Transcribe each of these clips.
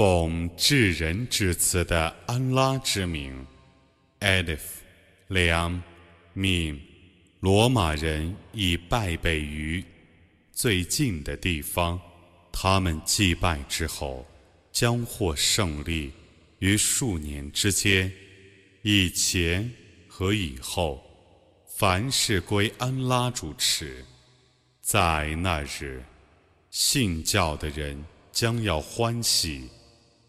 奉至仁至慈的安拉之名，Alif、两、命，罗马人已败北于最近的地方，他们祭拜之后将获胜利于数年之间，以前和以后，凡事归安拉主持，在那日，信教的人将要欢喜。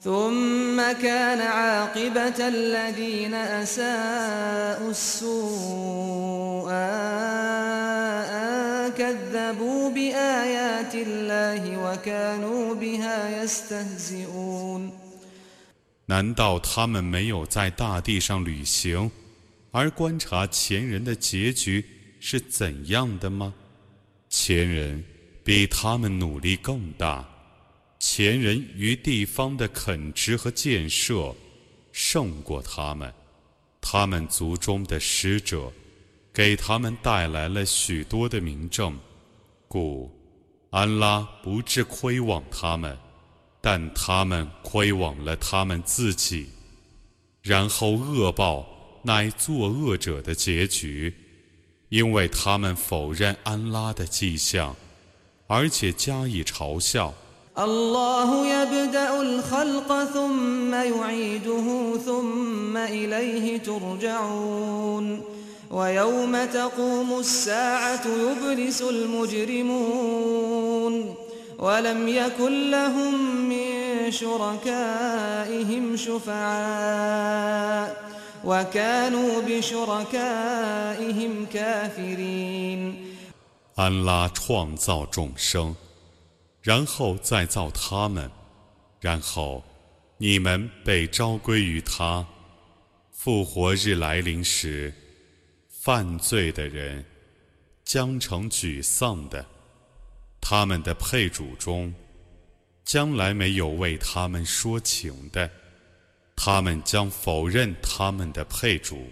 ثم كان عاقبة الذين أساءوا السوء أن كذبوا بآيات الله وكانوا بها يستهزئون 难道他们没有在大地上旅行，而观察前人的结局是怎样的吗？前人比他们努力更大。 前人于地方的垦殖和建设胜过他们，他们族中的使者给他们带来了许多的名证，故安拉不致亏枉他们，但他们亏枉了他们自己，然后恶报乃作恶者的结局，因为他们否认安拉的迹象，而且加以嘲笑。الله يبدأ الخلق ثم يعيده ثم إليه ترجعون ويوم تقوم الساعة يبلس المجرمون ولم يكن لهم من شركائهم شفعاء وكانوا بشركائهم كافرين 安拉创造众生。 然后再造他们，然后你们被召归于他。复活日来临时，犯罪的人将成沮丧的。他们的配主中，将来没有为他们说情的，他们将否认他们的配主。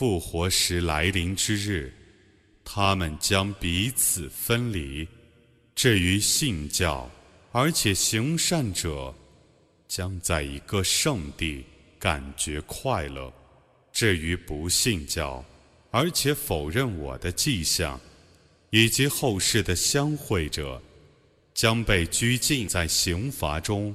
复活时来临之日，他们将彼此分离。至于信教而且行善者，将在一个圣地感觉快乐；至于不信教而且否认我的迹象以及后世的相会者，将被拘禁在刑罚中。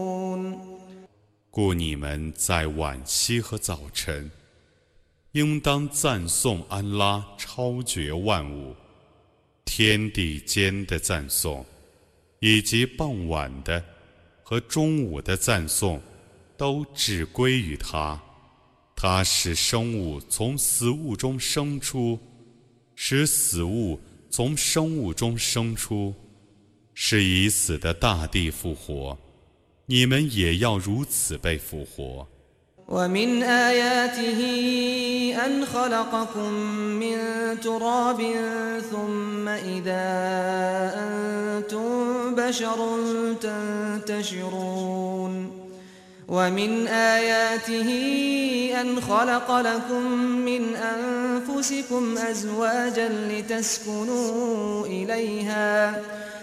故你们在晚夕和早晨，应当赞颂安拉超绝万物，天地间的赞颂，以及傍晚的和中午的赞颂，都只归于他。他使生物从死物中生出，使死物从生物中生出，使已死的大地复活。你们也要如此被复活。ومن آياته أن خلقكم من تراب ثم إذا أنتم بشر تنتشرون ومن آياته أن خلق لكم من أنفسكم أزواجا لتسكنوا إليها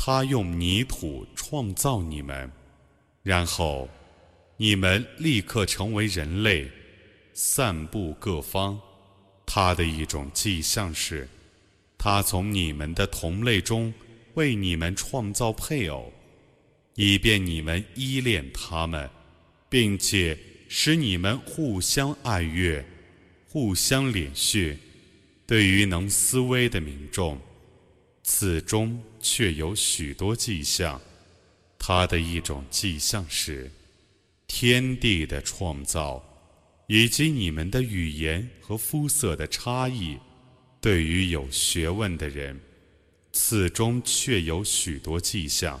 他用泥土创造你们，然后你们立刻成为人类，散布各方。他的一种迹象是，他从你们的同类中为你们创造配偶，以便你们依恋他们，并且使你们互相爱悦，互相怜恤。对于能思维的民众。此中却有许多迹象，它的一种迹象是天地的创造，以及你们的语言和肤色的差异。对于有学问的人，此中却有许多迹象。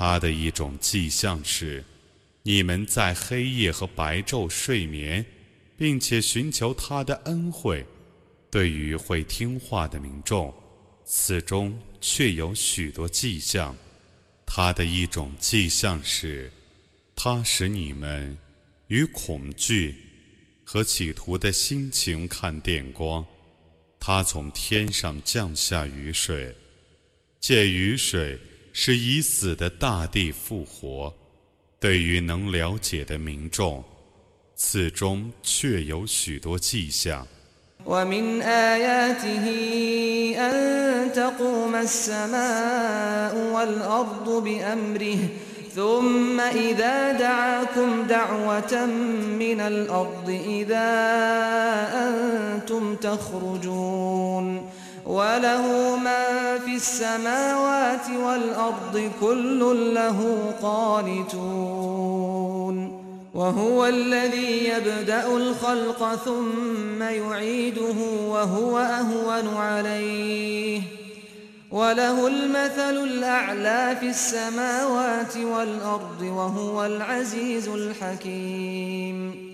他的一种迹象是，你们在黑夜和白昼睡眠，并且寻求他的恩惠。对于会听话的民众，此中却有许多迹象。他的一种迹象是，他使你们与恐惧和企图的心情看电光。他从天上降下雨水，借雨水。使已死的大地复活，对于能了解的民众，此中确有许多迹象。 ومن آياته أن تقوم السماء والأرض بأمره ثم إذا دعاكم دعوة من الأرض إذا أنتم تخرجون وله من في السماوات والأرض كل له قانتون وهو الذي يبدأ الخلق ثم يعيده وهو أهون عليه وله المثل الأعلى في السماوات والأرض وهو العزيز الحكيم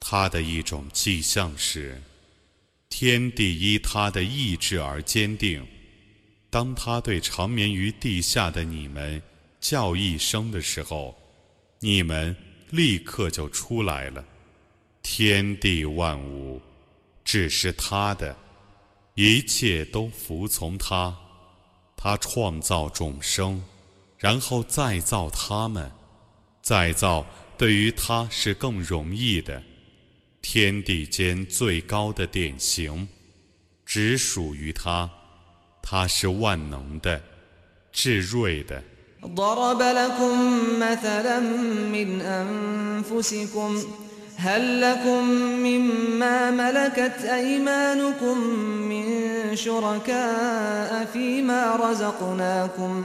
他的一种迹象是， 天地依他的意志而坚定。当他对长眠于地下的你们叫一声的时候，你们立刻就出来了。天地万物只是他的。一切都服从他，他创造众生，然后再造他们，再造对于他是更容易的。天地间最高的典型，只属于他，他是万能的，至睿的。هل لكم مما ملكت أيمانكم من شركاء فيما رزقناكم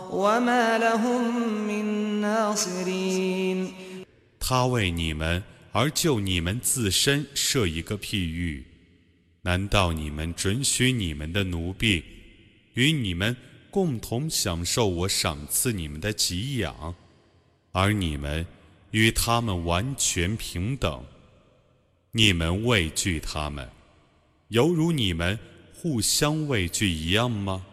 他为你们而就你们自身设一个譬喻。难道你们准许你们的奴婢与你们共同享受我赏赐你们的给养？而你们与他们完全平等？你们畏惧他们犹如你们互相畏惧一样吗？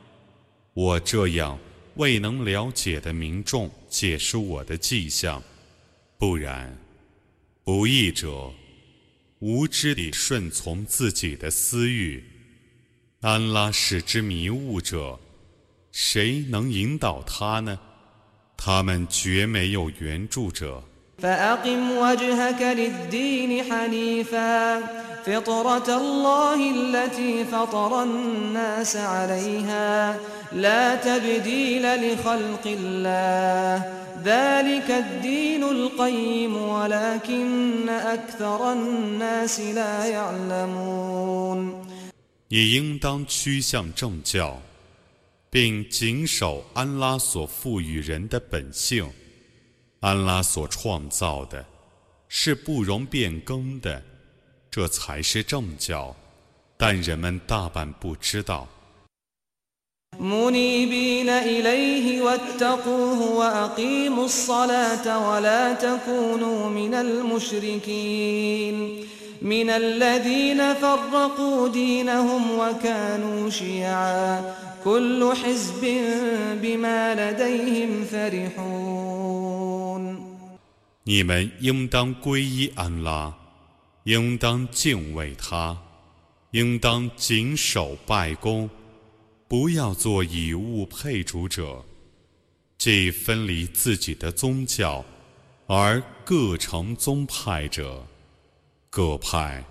我这样未能了解的民众解释我的迹象，不然，不义者无知地顺从自己的私欲，安拉使之迷雾者，谁能引导他呢？他们绝没有援助者。فأقم وجهك للدين حنيفا فطرة الله التي فطر الناس عليها لا تبديل لخلق الله ذلك الدين القيم ولكن أكثر الناس لا يعلمون 你应当趋向正教。并谨守安拉所赋予人的本性， 安拉所创造的，是不容变更的，这才是正教，但人们大半不知道。من الذين فرقوا دينهم وكانوا شيعا كل حزب بما لديهم فرحون 你们应当皈依安拉，应当敬畏他，应当谨守拜功，不要做以物配主者，既分离自己的宗教，而各成宗派者。各派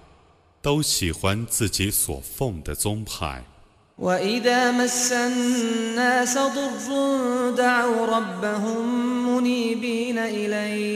都喜欢自己所奉的宗派。وإذا مس الناس ضر دعوا ربهم منيبين إليه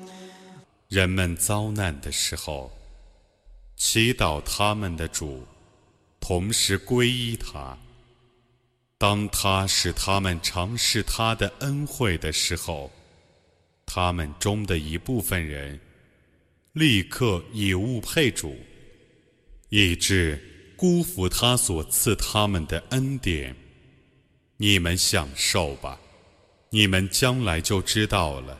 人们遭难的时候，祈祷他们的主，同时皈依他。当他使他们尝试他的恩惠的时候，他们中的一部分人立刻以物配主，以致辜负他所赐他们的恩典。你们享受吧，你们将来就知道了。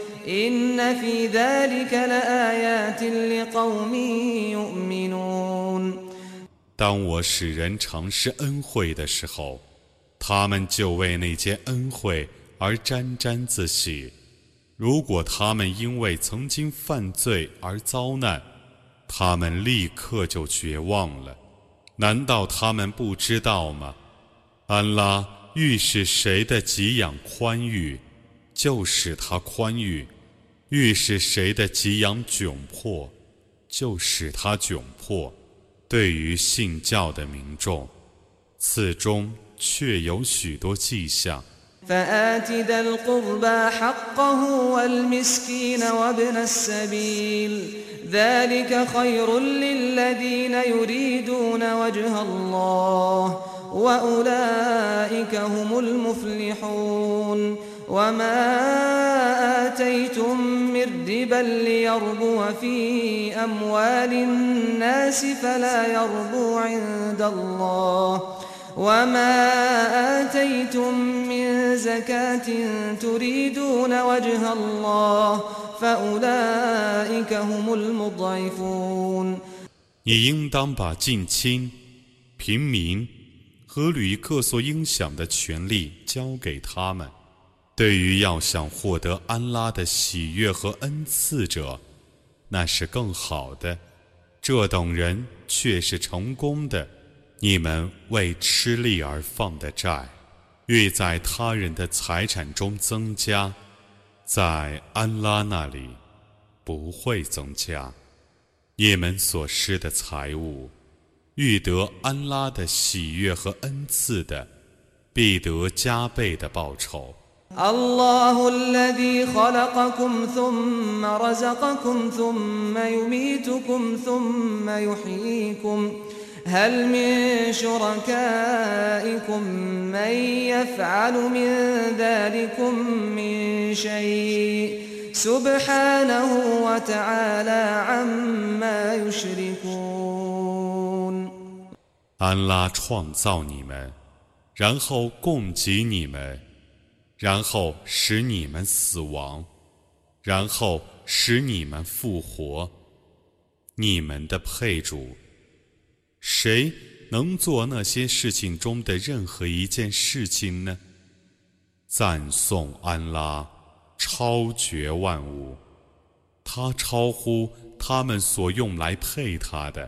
إن في ذلك لآيات لقوم يؤمنون 当我使人尝试恩惠的时候，他们就为那件恩惠而沾沾自喜。如果他们因为曾经犯罪而遭难，他们立刻就绝望了。难道他们不知道吗？安拉欲使谁的给养宽裕， 就使他宽裕；欲使谁的给养窘迫，就使他窘迫。对于信教的民众，此中却有许多迹象。فآت ذا القربى حقه والمسكين وابن السبيل ذلك خير للذين يريدون وجه الله وأولئك هم المفلحون وما آتيتم من ربا ليربو في أموال الناس فلا يربو عند الله وما آتيتم من زكاة تريدون وجه الله فأولئك هم المضعفون 你应当把近亲、平民和旅客所应享的权利交给他们。 对于要想获得安拉的喜悦和恩赐者，那是更好的。这等人却是成功的。你们为吃力而放的债，欲在他人的财产中增加，在安拉那里不会增加。你们所施的财物，欲得安拉的喜悦和恩赐的，必得加倍的报酬。الله الذي خلقكم ثم رزقكم ثم يميتكم ثم يحييكم هل من شركائكم من يفعل من ذلكم من شيء سبحانه وتعالى عما يشركون 安拉创造你们，然后供给你们。 然后使你们死亡，然后使你们复活。你们的配主，谁能做那些事情中的任何一件事情呢？赞颂安拉，超绝万物，他超乎他们所用来配他的。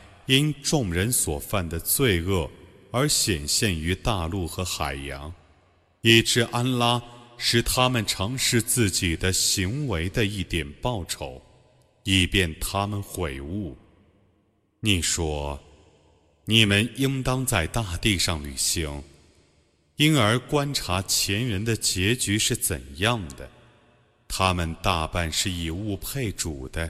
因众人所犯的罪恶而显现于大陆和海洋，以致安拉使他们尝试自己的行为的一点报酬，以便他们悔悟。你说，你们应当在大地上旅行，因而观察前人的结局是怎样的。他们大半是以物配主的。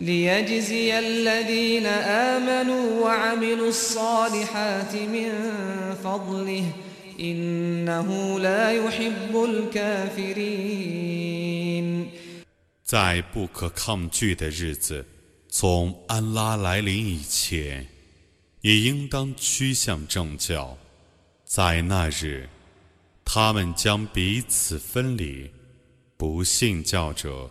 ليجزي الذين آمنوا وعملوا الصالحات من فضله إنه لا يحب الكافرين 在不可抗拒的日子，从安拉来临以前，也应当趋向正教。在那日，他们将彼此分离，不信教者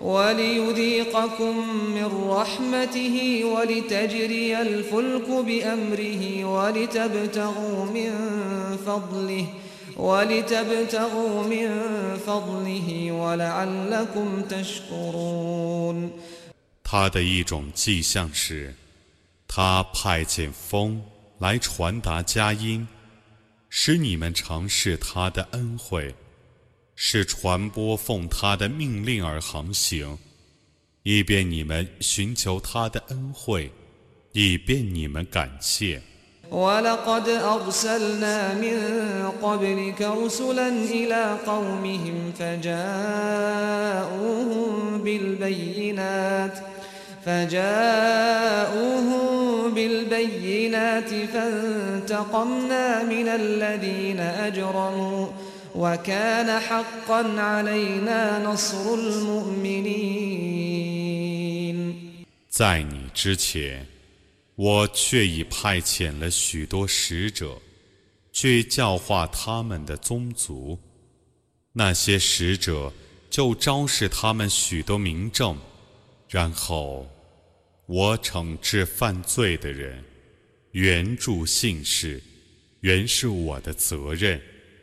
وليذيقكم من رحمته ولتجري الفلك بأمره ولتبتغوا من فضله ۖ他的一种迹象是，他派遣风来传达佳音，使你们尝试他的恩惠， 是传播奉他的命令而航行，以便你们寻求他的恩惠，以便你们感谢。ولقد أرسلنا من قبلك رسلا إلى قومهم فجاءوهم بالبينات فجاءوهم بالبينات فانتقمنا من الذين أجرموا وكان حقا علينا نصر المؤمنين 在你之前。我却已派遣了许多使者，去教化他们的宗族。那些使者就昭示他们许多明证，然后我惩治犯罪的人，援助信士，原是我的责任。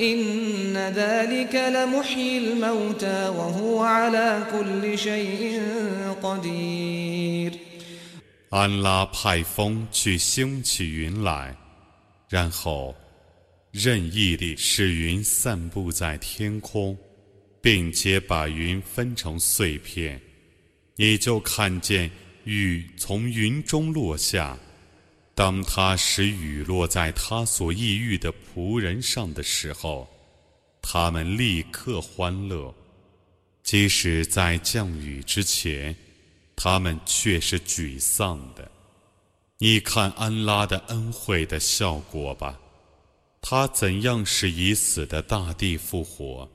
إن ذلك لمحيي الموتى وهو على كل شيء قدير 安拉派风去兴起云来，然后任意地使云散布在天空，并且把云分成碎片，你就看见雨从云中落下。 当他使雨落在他所抑郁的仆人上的时候，他们立刻欢乐；即使在降雨之前，他们却是沮丧的。你看安拉的恩惠的效果吧。他怎样使已死的大地复活？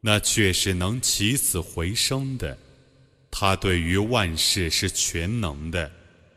那却是能起死回生的。他对于万事是全能的。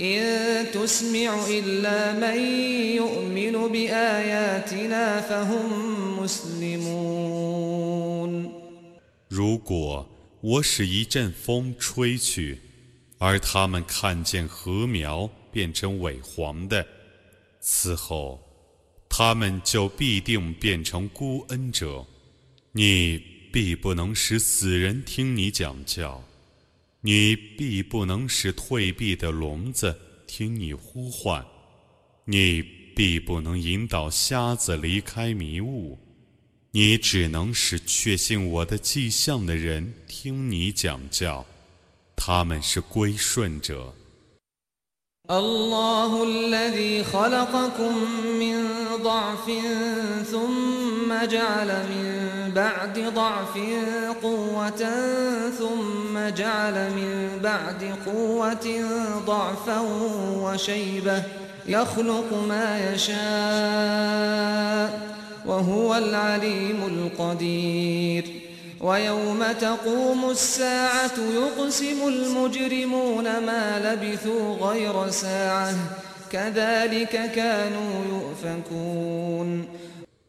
إن تسمع إلا من يؤمن بآياتنا فهم مسلمون 如果我使一阵风吹去， 而他们看见禾苗变成萎黄的，此后，他们就必定变成孤恩者。你必不能使死人听你讲教， 你必不能使退避的聋子听你呼唤，你必不能引导瞎子离开迷雾，你只能使确信我的迹象的人听你讲教。他们是归顺者。ضعف ثم جعل من بعد ضعف قوة ثم جعل من بعد قوة ضعفا وشيبة يخلق ما يشاء وهو العليم القدير. ويوم تقوم الساعة يقسم المجرمون ما لبثوا غير ساعة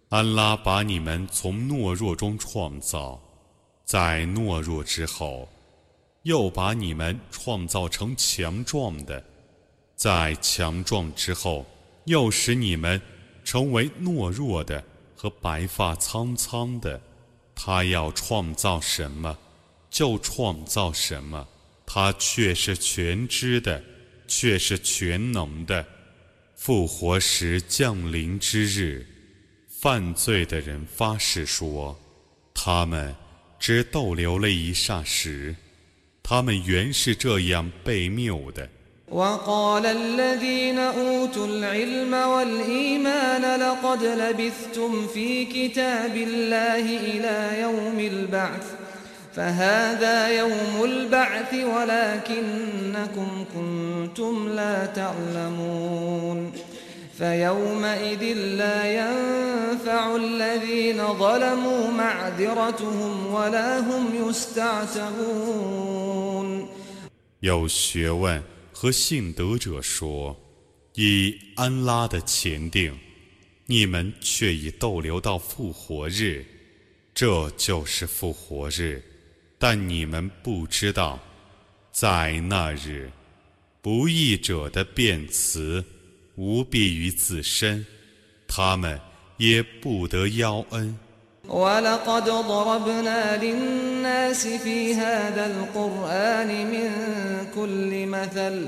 安拉把你们从懦弱中创造，在懦弱之后，又把你们创造成强壮的，在强壮之后，又使你们成为懦弱的和白发苍苍的。他要创造什么，就创造什么。他却是全知的，却是全能的。复活时降临之日，犯罪的人发誓说：他们只逗留了一霎时，他们原是这样被谬的。وقال الذين أوتوا العلم والإيمان لقد لبثتم في كتاب الله إلى يوم البعث فهذا يوم البعث ولكنكم كنتم لا تعلمون فيومئذ لا ينفع الذين ظلموا معذرتهم ولا هم يستعتبون 有学问和信德者说：“以安拉的前定，你们却已逗留到复活日，这就是复活日。 但你们不知道，在那日，不义者的辩词无必于自身，他们也不得邀恩。” ولقد ضربنا للناس في هذا القرآن من كل مثل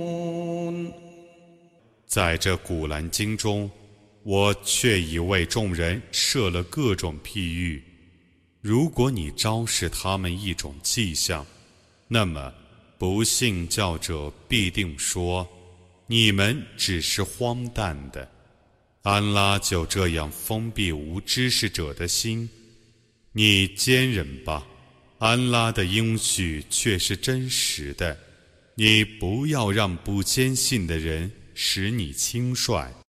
在这古兰经中，我却已为众人设了各种譬喻。如果你昭示他们一种迹象，那么不信教者必定说：你们只是荒诞的。安拉就这样封闭无知识者的心，你坚忍吧。安拉的应许却是真实的，你不要让不坚信的人使你轻率。